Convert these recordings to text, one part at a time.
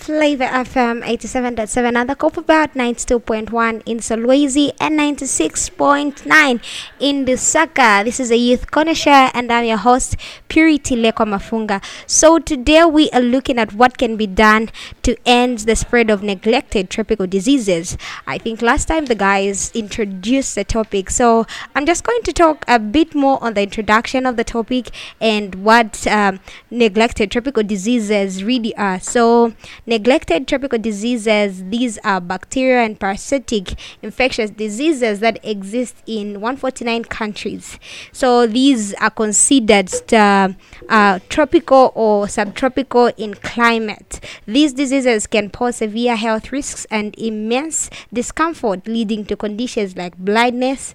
Flava FM 87.7 and the Copperbelt 92.1 in Solwezi and 96.9 in Lusaka. This is a youth share and I'm your host Purity Leko Mafunga. So today we are looking at what can be done to end the spread of neglected tropical diseases. I think last time the guys introduced the topic. So I'm just going to talk a bit more on the introduction of the topic and what um, neglected tropical diseases really are. So neglected tropical diseases. These are bacterial and parasitic infectious diseases that exist in 149 countries. So these are considered uh, uh, tropical or subtropical in climate. These diseases can pose severe health risks and immense discomfort leading to conditions like blindness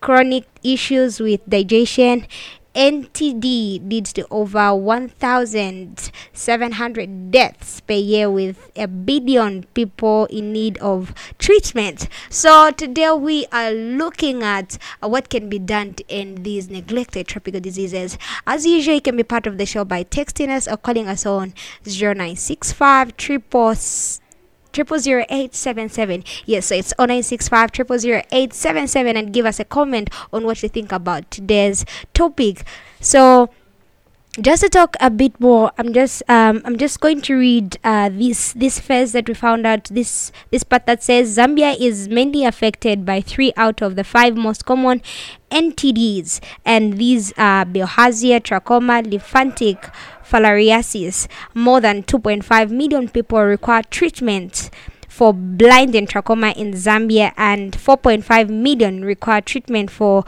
chronic issues with digestion NTD leads to over 1,700 deaths per year with a billion people in need of treatment. So, today we are looking at what can be done to end these neglected tropical diseases. As usual, you can be part of the show by texting us or calling us on 0965 triple zero eight seven seven. Yes, so it's 0965 triple zero eight seven seven and give us a comment on what you think about today's topic. So just to talk a bit more, I'm just um, I'm just going to read uh, this this first that we found out this this part that says Zambia is mainly affected by three out of the five most common NTDs, and these are Bilharzia, trachoma, lymphatic filariasis. More than 2.5 million people require treatment for blinding trachoma in Zambia, and 4.5 million require treatment for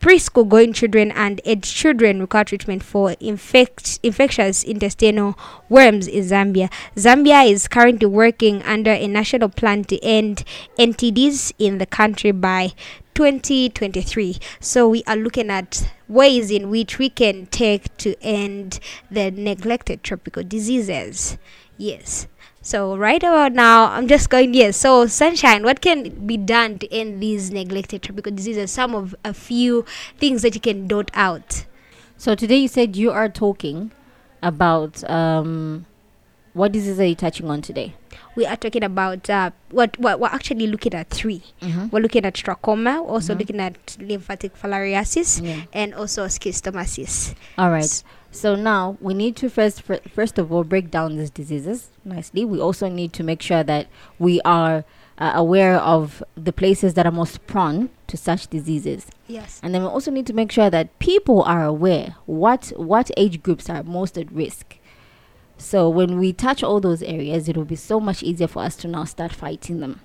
preschool going children and aged children require treatment for infect, infectious intestinal worms in Zambia. Zambia is currently working under a national plan to end NTDs in the country by 2023. So we are looking at ways in which we can take to end the neglected tropical diseases. Yes. So right about now, I'm just going yes. So sunshine, what can be done to end these neglected tropical diseases? Some of a few things that you can dot out. So today you said you are talking about um, what diseases are you touching on today? We are talking about uh, what, what we're actually looking at 3 Mm-hmm. We're looking at trachoma, also Mhm. looking at lymphatic filariasis, Yeah. and also schistomasis. All right. So now we need to first, fir- first of all, break down these diseases nicely. We also need to make sure that we are uh, aware of the places that are most prone to such diseases, Yes. and then we also need to make sure that people are aware what what age groups are most at risk. So when we touch all those areas, it will be so much easier for us to now start fighting them.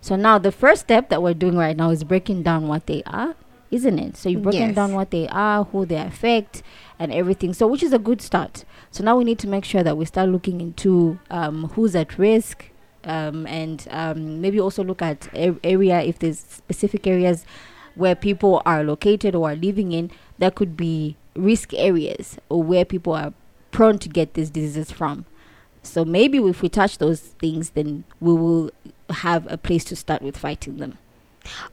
So now the first step that we're doing right now is breaking down what they are, isn't it? So you're breaking Yes. down what they are, who they affect, and everything. So which is a good start. So now we need to make sure that we start looking into um, who's at risk, um, and um, maybe also look at a- area if there's specific areas where people are located or are living in that could be risk areas or where people are prone to get these diseases from. So maybe if we touch those things, then we will have a place to start with fighting them.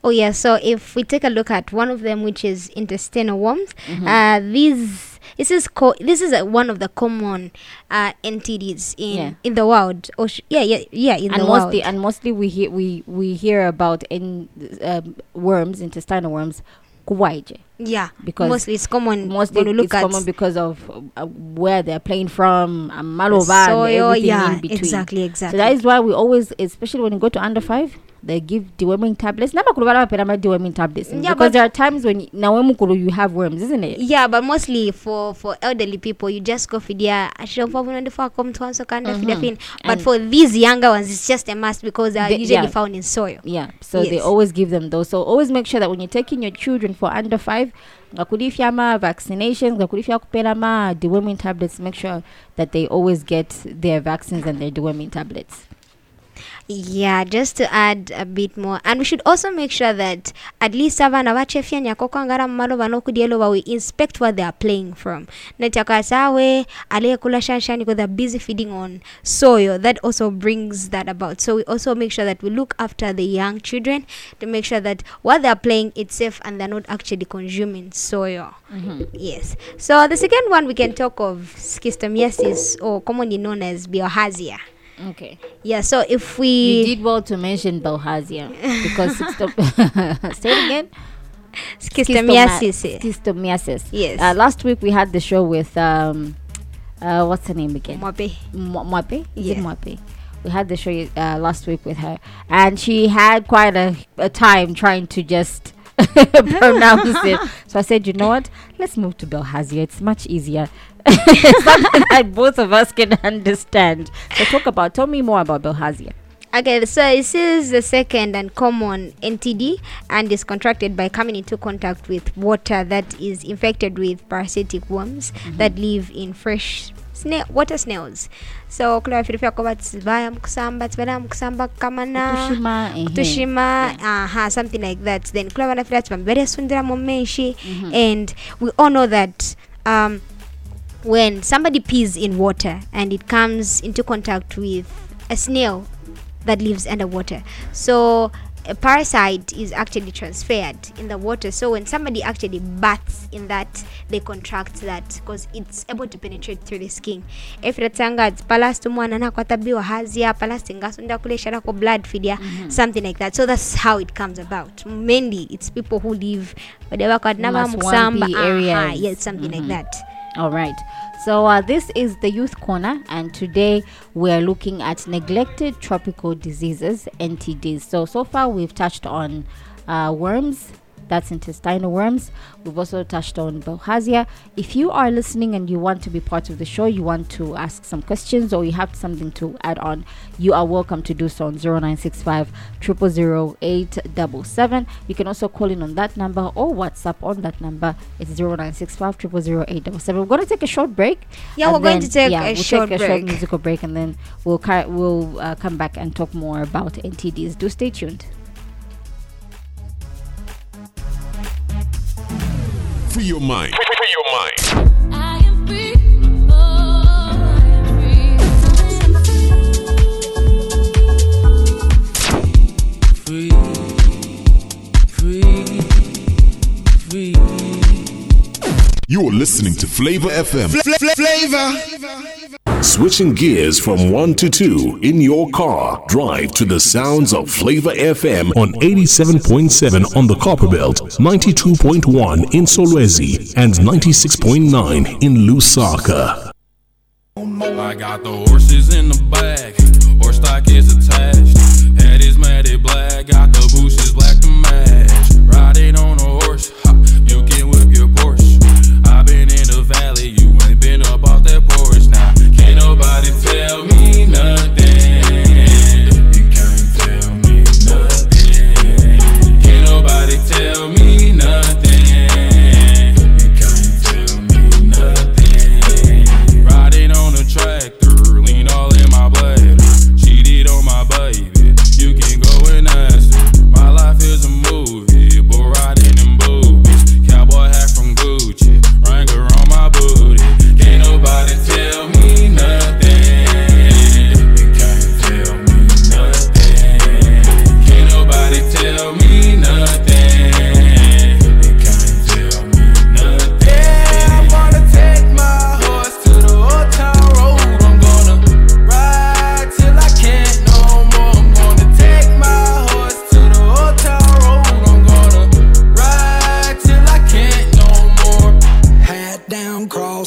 Oh yeah. So if we take a look at one of them, which is intestinal worms, Mhm. uh, these this is co- this is uh, one of the common uh, NTDs in Yeah. in the world. Or sh- yeah, yeah, yeah, in and the mostly world. and mostly we hear we we hear about in um, worms, intestinal worms, kuwaije, yeah, because mostly it's common. mostly when you look it's at common because of uh, where they're playing from, um, the Malova, and everything yeah, in between. exactly, So exactly. that is why we always, especially when you go to under five, they give deworming tablets. Naba kulu bapera ama deworming tablets. Yeah, because there are times when na wemukulu you have worms, isn't it? yeah, but mostly for for elderly people, you just go fidia. Mhm. But And- for these younger ones, it's just a must because they are The- usually yeah. found in soil. Yeah, so they always give them those. So always make sure that when you're taking your children for under five, ngakulifya ama vaccinations, ngakulifya kupera ama deworming tablets, make sure that they always get their vaccines and their deworming tablets. Yeah, just to add a bit more, and we should also make sure that at least abana bachefya nyakoko angara mmalo banokudielo we inspect what they are playing from. Netakasawe aliyekula shanshani because they're busy feeding on soil. That also brings that about. So we also make sure that we look after the young children to make sure that what they're playing it's safe and they're not actually consuming soil. Yes. So the second one we can talk of schistomiasis or commonly known as bioharzia. Okay. Yeah, so if we You did well to mention Bilharzia because schisto- say it again. schistamiasis, Schistomiasis. Yes. Uh, last week we had the show with um, uh, what's her name again? Mwape. Mwa- Mwape? Yeah. Mwape? We had the show uh, last week with her, and she had quite a, a time trying to just pronounce it. So I said, you know what? Let's move to Belhazia. It's much easier. something that both of us can understand. So talk about. Tell me more about Belhazia. Okay, so this is the second and common NTD and is contracted by coming into contact with water that is infected with parasitic worms mm-hmm. that live in fresh snail water snails. So kula bafirifya ko mkusamba mukusamba mkusamba kamana Kutushima, ehe. tushima aha something like that then kula banafira tibamberesundira mu menshi and we all know that um, when somebody pees in water and it comes into contact with a snail that lives underwater so a parasite is actually transferred in the water. So when somebody actually baths in that they contract that because it's able to penetrate through the skin. Efiratsanga palasti umwana nakwatabiwa hazia palasti ngasunda kulesharako blood fidya something like that. So that's how it comes about. Mainly it's people who live More swampy area, yes, something like Mhm. that All right. So uh, this is the Youth Corner, and today we're looking at neglected tropical diseases (NTDs). So so far we've touched on uh, worms. That's intestinal worms. We've also touched on Bilharzia. If you are listening and you want to be part of the show, you want to ask some questions or you have something to add on, you are welcome to do so on 0965 0000877. You can also call in on that number or WhatsApp on that number. It's 0965 0000877. We're going to take a short break. Yeah, we're going to take yeah, a we'll short take a short musical break and then we'll, car- we'll uh, come back and talk more about NTDs. Do stay tuned. Free your mind. Free your mind. Listening to Flava FM. Flava. Switching gears from one to two in your car. Drive to the sounds of Flava FM on 87.7 on the Copperbelt, 92.1 in Solwezi, and 96.9 in Lusaka. I got the horses in the back, horse stock is attached. Head is matted black, got the bushes black to match. Riding on a horse, ha, you can valley, you ain't been up off that porch now. Can't nobody tell me nothing.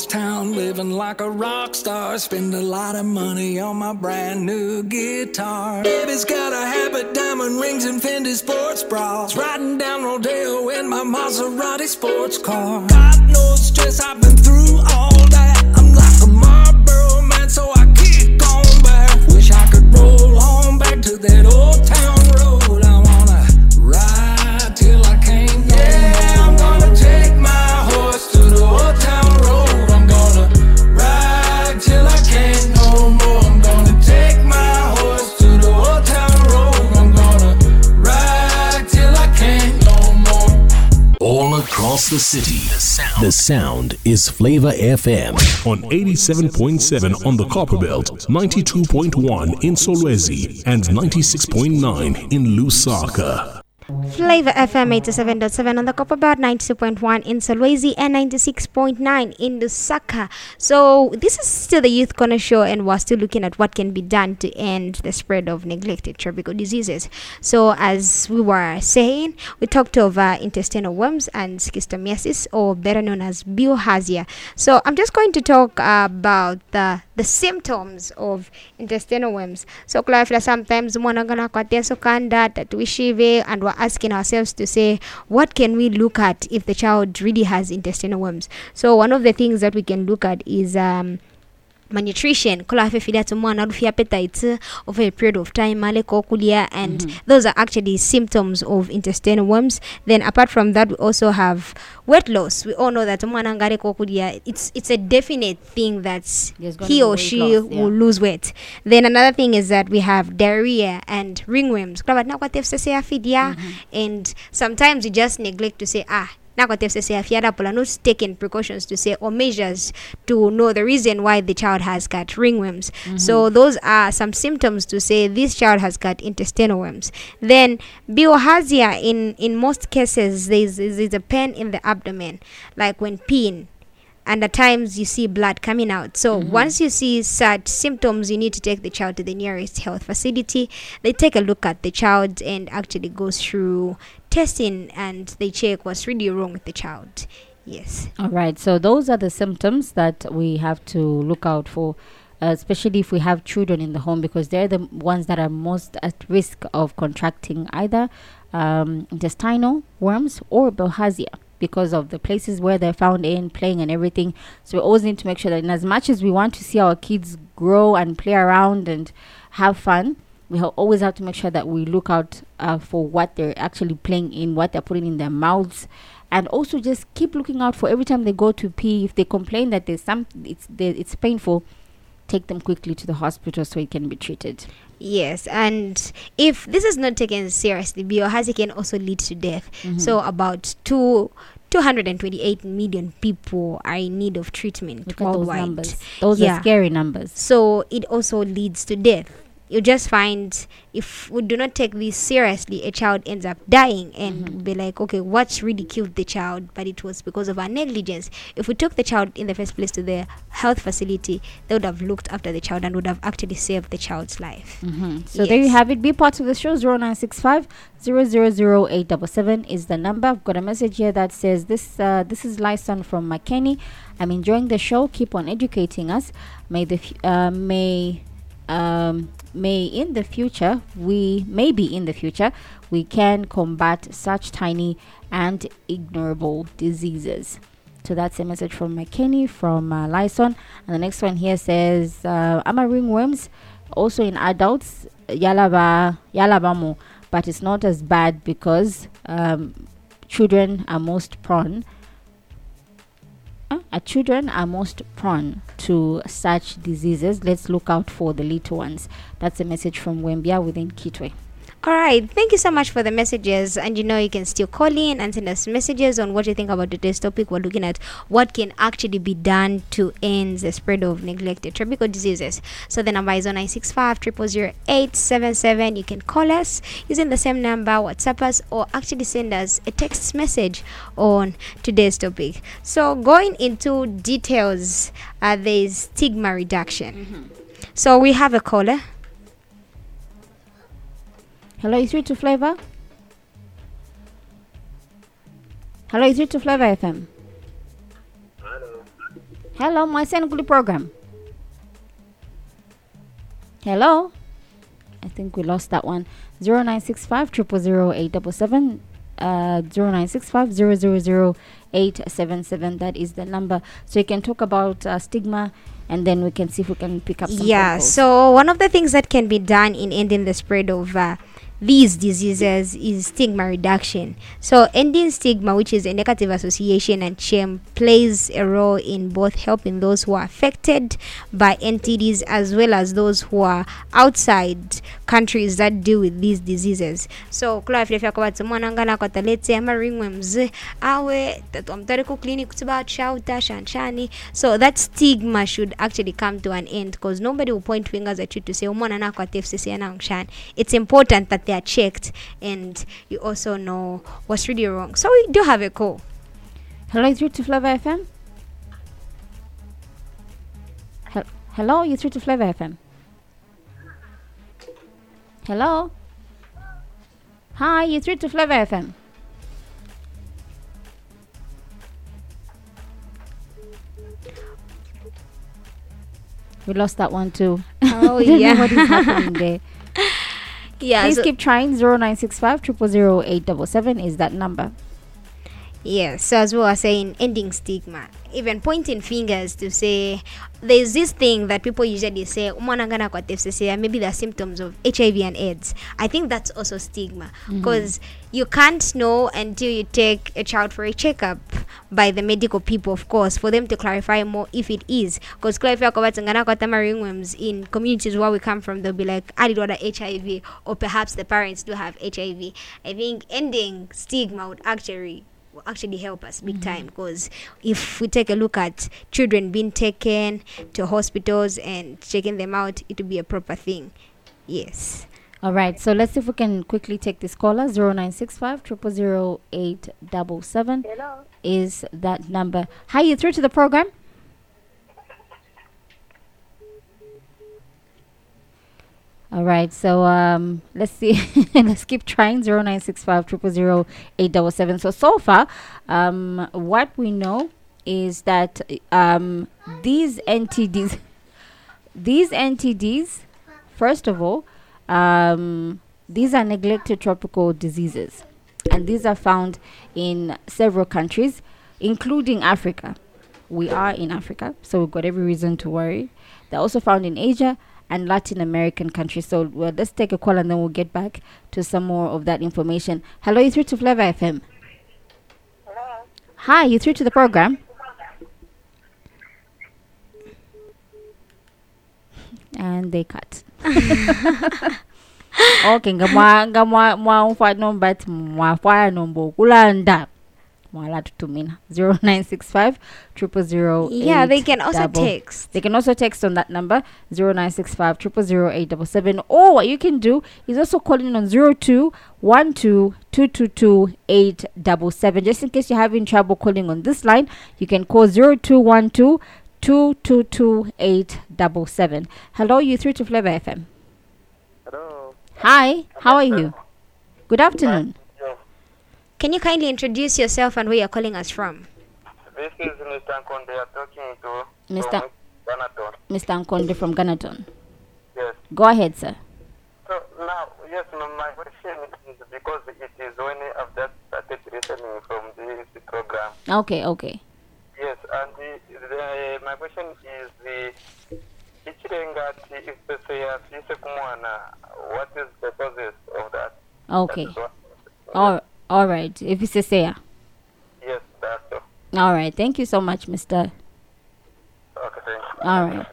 Town, living like a rock star. Spend a lot of money on my brand new guitar. Baby's got a habit, diamond rings, and Fendi sports bras. Riding down Rodeo in my Maserati sports car. Got no stress, I've been through all that. I'm like a Marlboro man, so I kick on back. Wish I could roll on back to that old town across the city, the sound, the sound is Flava FM on 87.7 on the Copperbelt, 92.1 in Solwezi, and 96.9 in Lusaka. Flava FM 87.7 on the Copper Belt, 92.1 in Solwezi, and 96.9 in Lusaka. So, this is still the Youth Corner Show, and we're still looking at what can be done to end the spread of neglected tropical diseases. So, as we were saying, we talked of intestinal worms and schistomiasis, or better known as bilharzia. So, I'm just going to talk about the the symptoms of intestinal worms. So, Clarifila, sometimes and we're asking ourselves to say, what can we look at if the child really has intestinal worms? So, one of the things that we can look at is um, malnutrition. Kola afefile ati mwana alufi appetite over a period of time aleko okulia and those are actually symptoms of intestinal worms. Then apart from that we also have weight loss. We all know that mwana ngaleko okulia it's it's a definite thing that he or she loss, yeah. will lose weight. Then another thing is that we have diarrhea and ringworms kulaba nakwatefsese afidia and sometimes we just neglect to say ah nakwatefsese afiada pola not taking precautions to say or measures to know the reason why the child has got ringworms mm-hmm. so those are some symptoms to say this child has got intestinal worms. Then bilharzia in in most cases there's, there's a pain in the abdomen like when peeing and at times you see blood coming out. So once you see such symptoms, you need to take the child to the nearest health facility. They take a look at the child and actually goes through testing and they check what's really wrong with the child. Yes. All right. So those are the symptoms that we have to look out for, uh, especially if we have children in the home, because they're the ones that are most at risk of contracting either um, intestinal worms or bilharzia because of the places where they're found in, playing and everything. So we always need to make sure that, in as much as we want to see our kids grow and play around and have fun, we ha- always have to make sure that we look out uh, for what they're actually playing in, what they're putting in their mouths, and also just keep looking out for every time they go to pee. If they complain that there's some, it's it's painful, take them quickly to the hospital so it can be treated. Yes, and if this is not taken seriously, biohazard can also lead to death. Mm-hmm. So about two. 228 million people are in need of treatment Look at those numbers. Those Yeah. are scary numbers. So it also leads to death. You just find if we do not take this seriously, a child ends up dying and be like, okay, what's really killed the child? But it was because of our negligence. If we took the child in the first place to the health facility, they would have looked after the child and would have actually saved the child's life. hmm So there you have it. Be part of the show. 0965 000 is the number. I've got a message here that says this uh, this is Lyson from McKinney. I'm enjoying the show. Keep on educating us. May the f- uh, may um, may in the future we maybe in the future we can combat such tiny and ignorable diseases. So that's a message from McKinney from uh, Lyson. And the next one here says, uh, Ama ringworms, also in adults, yalaba, yalabamo, but it's not as bad because um, children are most prone. Uh, children are most prone to such diseases. Let's look out for the little ones. That's a message from Wembia within Kitwe. All right. Thank you so much for the messages. And you know, you can still call in and send us messages on what you think about today's topic. We're looking at what can actually be done to end the spread of neglected tropical diseases. So the number is 0965 877. You can call us using the same number, WhatsApp us, or actually send us a text message on today's topic. So going into details, uh, there's stigma reduction. So we have a caller. Hello, is it to Flava? Hello, is it to Flava FM? Hello. Hello, my Seneguli program. Hello. I think we lost that one. 0965 877 uh 0965 877 that is the number so you can talk about uh, stigma and then we can see if we can pick up yeah so one of the things that can be done in ending the spread of uh, these diseases is stigma reduction. So ending stigma which is a negative association and shame plays a role in both helping those who are affected by NTDs as well as those who are outside countries that deal with these diseases. So kula vile vya kwati mwana ngana kwata letse ama ringworms awe tatwamtare ku clinic kuti bachauta shanshani. So that stigma should actually come to an end because nobody will point fingers at you to say it's important that they are checked and you also know what's really wrong so we do have a call Hello, you through to Flava FM? Hel- Hello, you through to Flava FM? Hello? Hi, you through to Flava FM? We lost that one too. Oh, I don't know yeah. what is happening there. Yeah Please so- keep trying. Zero nine six five triple zero eight double seven is that number. Yes, so as we were saying, ending stigma, even pointing fingers to say there's this thing that people usually say, "Umwana ngana kwa FCC," maybe the symptoms of HIV and AIDS. I think that's also stigma mm-hmm. because you can't know until you take a child for a checkup by the medical people, of course, for them to clarify more if it is. Because clarify kwa watu ngana kwa tama ringworms in communities where we come from, they'll be like, "I did order HIV," or perhaps the parents do have HIV. I think ending stigma would actually will actually help us big time mm-hmm. because if we take a look at children being taken to hospitals and checking them out it will be a proper thing yes All right, so let's see if we can quickly take this caller. Zero nine six five triple zero eight double seven is that number. Hi, you through to the program? All right, so um, let's see. let's keep trying. Zero nine six five triple zero eight double seven. So so far, um, what we know is that um, these NTDs, these NTDs, first of all, um, these are neglected tropical diseases, and these are found in several countries, including Africa. We are in Africa, so we've got every reason to worry. They're also found in Asia and Latin American countries. So well, let's take a call and then we'll get back to some more of that information. Hello, you're through to Flava FM. Hello. Hi, you're through to the program. And they cut. okay nga mwa nga mwa mwa nomba ati mwafaya nomba okulanda mwala tutumina 0965 000 yeah they can also double- text. They can also text on that number 0965 000 or what you can do is also call in on 02 12 222 877 just in case you're having trouble calling on this line you can call 0212 hello you through to flava fm Hello. hi how are you? Good afternoon can you kindly introduce yourself and where you're calling us from This is Mr. Konde. I'm talking to Mr. from Garneton. mr nkonde from garneton Yes. go ahead sir So now, yes, my question is because it is when I've just started listening from this program. okay okay Yes, and the, the, my question is the ichirenga ti ifeseya sise kumwana. What is the causes of that? okay That is what- all, right if it's a say Yes, that's all. right thank you so much mr Okay, thank you. All right.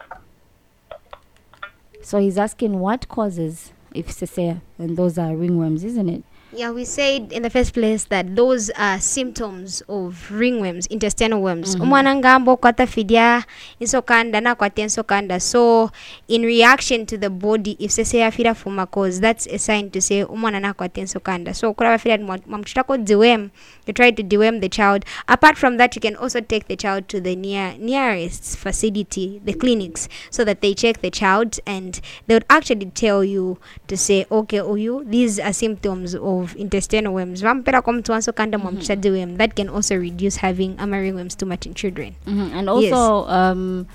So he's asking what causes if cesare, and those are ringworms, isn't it? Yeah we said in the first place that those are symptoms of ringworms intestinal worms. Umwana ng'ambo kwata fidya insokanda nakwata insokanda. So in reaction to the body if sese yafira fuma cause that's a sign to say umwana nakwata insokanda. So kuraba fira mamchitako deworm you try to diwem the child. Apart from that you can also take the child to the near nearest facility the clinics so that they check the child and they would actually tell you to say okay uyu these are symptoms of intestinal worms. Vampera kwa mtu wansokanda mwamchisha deworm that can also reduce having ama worms too much in children. Mm-hmm. And also, um,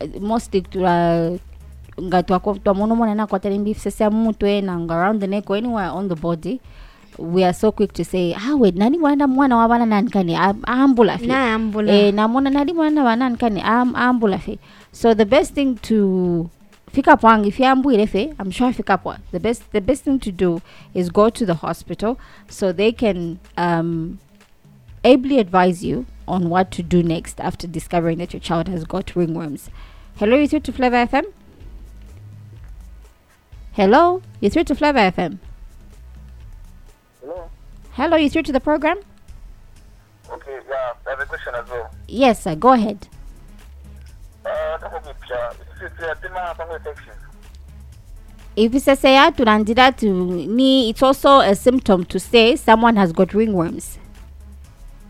uh, mostly uh, nga twako- twamona omwana nakwata limbi cesare mumutwe nanga around the neck or anywhere on the body we are so quick to say awe nani wanda mwana wabana nankani ambula naambula eh, namona nali mwana wanani kani am, ambula fe. So the best thing to fika pwang if fe i'm sure fika pwa the best the best thing to do is go to the hospital so they can um ably advise you on what to do next after discovering that your child has got ringworms hello you through to flava fm hello You're through to Flava FM. Hello? Hello, you're through to the program? Okay, yeah, I have a question as well. Yes, sir. Go ahead. Uh, that would be pure. It's a tema fungal infection. Iviseseya tunaandira to ni it's also a symptom to say someone has got ringworms.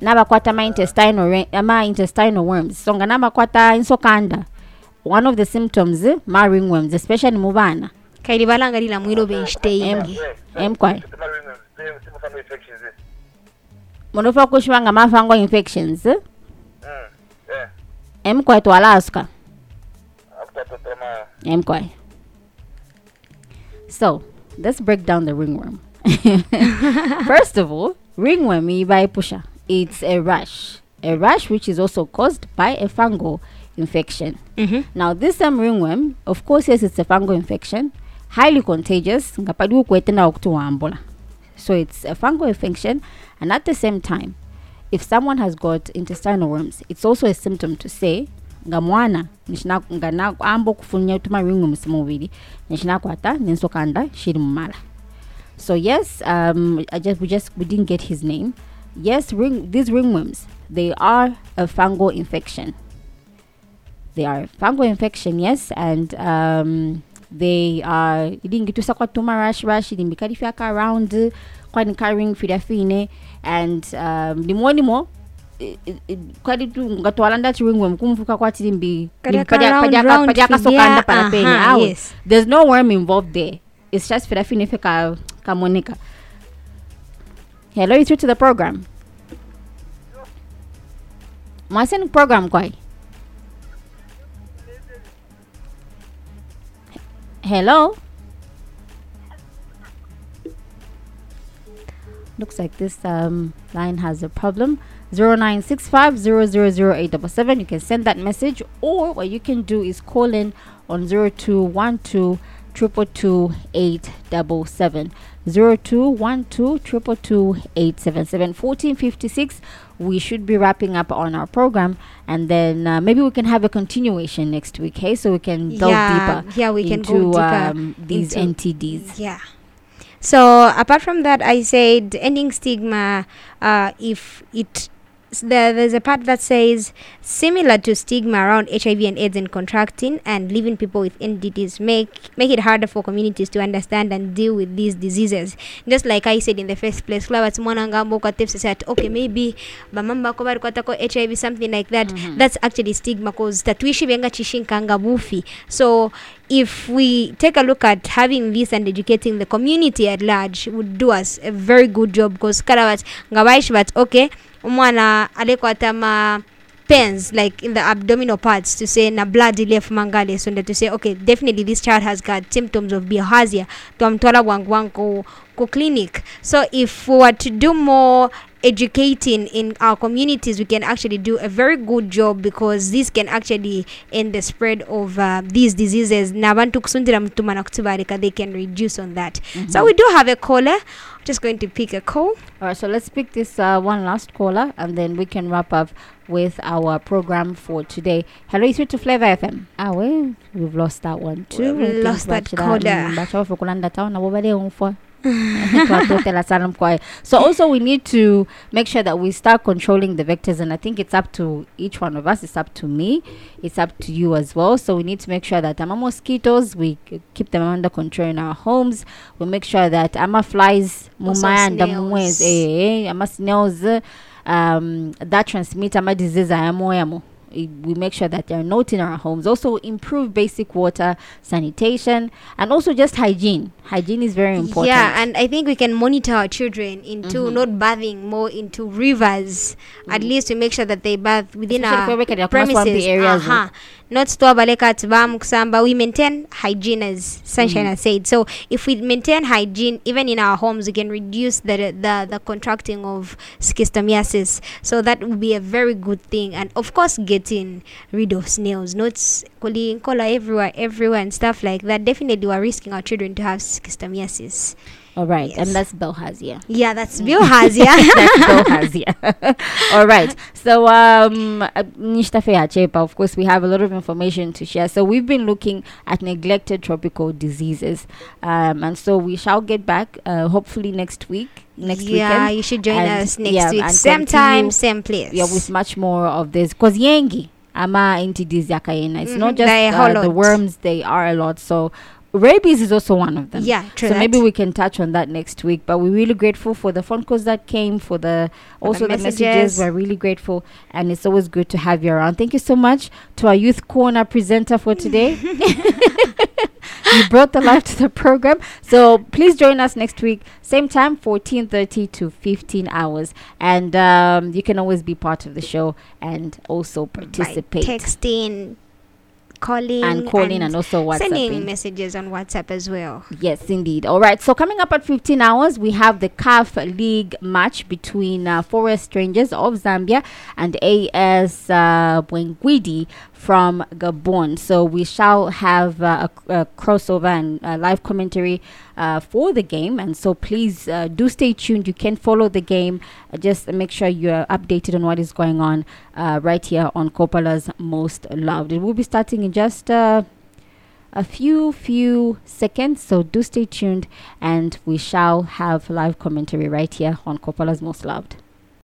Nabakwata ma intestinal re- ama intestinal worms. So nga nabakwata insokanda. One of the symptoms eh, ma ringworms especially mu baana. kaili balangalira mwiro benshiteyingi Emkwai. Tema ring, tema fungal infections. eh? Munofa kushwa nga ma fungal infections. eh, Mm, yeah. Emkwai twala asuka. After the tema, So, let's break down the ringworm. First of all, ringworm ibai pusha. It's a rash. A rash which is also caused by a fungal infection. Mhm. Now, this same ringworm, of course, yes, it's a fungal infection, highly contagious. ngapadiwa kuetenda okutuwambula. So it's a fungal infection, and at the same time, if someone has got intestinal worms, it's also a symptom to say nga mwana nishina- nga na- amba okufunya utuma ringworms mu mubiri neshinakwata nensokanda shiri mumala so yes um I just we just we didn't get his name. Yes ring these ringworms they are a fungal infection. They are a fungal infection yes and um they uh, lingitwisa kwatuma rush rush. Limbikali fyaka around kwani carrying fida fine. And um, limwonimo kwali ngatwalanda chiwingwe mkumvuka kwati limbi pajakasokanda pana penya awo yes. there's no worm involved there. It's just fida fine fe ka, kamoneka hello you through to the program. Mwaseni program kwai hello? Looks like this um, line has a problem. 0965 you can send that message or what you can do is call in on 0212 222 877 0212 222 877 1456 we should be wrapping up on our program and then uh, maybe we can have a continuation next week hey so we can delve Yeah, deeper yeah, we can into go deeper um, these into- ntds Yeah. So apart from that, I said ending stigma. Uh, if it there, there's a part that says similar to stigma around HIV and AIDS and contracting and leaving people with NDTs make make it harder for communities to understand and deal with these diseases. Just like I said in the first place, Flower Mwanangambo said, okay, maybe bamamba ko bari kwatako HIV, something like that. That's actually stigma because tatuishi benga chishinkanga bufi. So if we take a look at having this and educating the community at large would do us a very good job because karabat ngabaishi but okay umwana alekwata ma pens like in the abdominal parts to say na blood left mangale so that to say okay definitely this child has got symptoms of bilharzia twamtwala bwangu ku clinic so if we were to do more educating in our communities we can actually do a very good job because this can actually end the spread of uh, these diseases nabantu kusundira mutuma na kutubarika they can reduce on that so we do have a caller just going to pick a call All right, so let's pick this uh, one last caller and then we can wrap up with our program for today. Hello, it's to Flava FM. Ah, well, we've lost that one too. We've I think lost that bachira- caller. bachira wafe kulanda town na bobale umfwa. Twatotela sana mkwae. so also we need to make sure that we start controlling the vectors and i think it's up to each one of us. It's up to me. It's up to you as well. So we need to make sure that ama mosquitoes. We keep them under control in our homes. We make sure that ama flies Also mumayanda snails. mumwezi eh, eh, ama snails um, that transmit ama disease we make sure that they're not in our homes. Also improve basic water sanitation and also just hygiene hygiene is very important Yeah, and I think we can monitor our children into mm-hmm. not bathing more into rivers, mm. at least to make sure that they bath within Especially our we're working at Kumasi Swamp premises. areas, Uh-huh. Not store baleka tibam kusamba. We maintain hygiene as Sunshine mm-hmm. has said. So if we maintain hygiene even in our homes, we can reduce the the, the contracting of schistomiasis. So that would be a very good thing. And of course, getting rid of snails, not s- kuli- everywhere, everywhere, and stuff like that. Definitely, we're risking our children to have schistomiasis. All right, Yes. and that's Belhazia. Yeah, that's bilharzia. That's Belhazia. All right. So, um, uh, of course, we have a lot of information to share. So, we've been looking at neglected tropical diseases. Um, and so, we shall get back uh, hopefully next week. Next week. yeah, weekend. you should join And, us next yeah, week. Same time, same place. Yeah, with much more of this. Because Yengi, Ama Intidis Yakaina. It's not Mhm, just they're a whole uh, the worms, they are a lot. So, rabies is also one of them. Yeah, true So that. maybe we can touch on that next week. But we're really grateful for the phone calls that came, for the also the messages. messages. We're really grateful, and it's always good to have you around. Thank you so much to our youth corner presenter for today. you brought the life to the program. So please join us next week, same time, fourteen thirty to fifteen hours, and um, you can always be part of the show and also by participate texting, calling, and calling and, also sending messages on WhatsApp as well. Yes, indeed. All right. So coming up at 15 hours, we have the CAF League match between uh, Forest Rangers of Zambia and AS uh, Bouenguidi from Gabon. So we shall have uh, a, a crossover and uh, live commentary uh, for the game. And so please uh, do stay tuned. You can follow the game. Uh, just make sure you're updated on what is going on uh, right here on Coppola's Most Loved. It will be starting in just. Uh, a few few seconds so do stay tuned and we shall have live commentary right here on Coppola's Most Loved.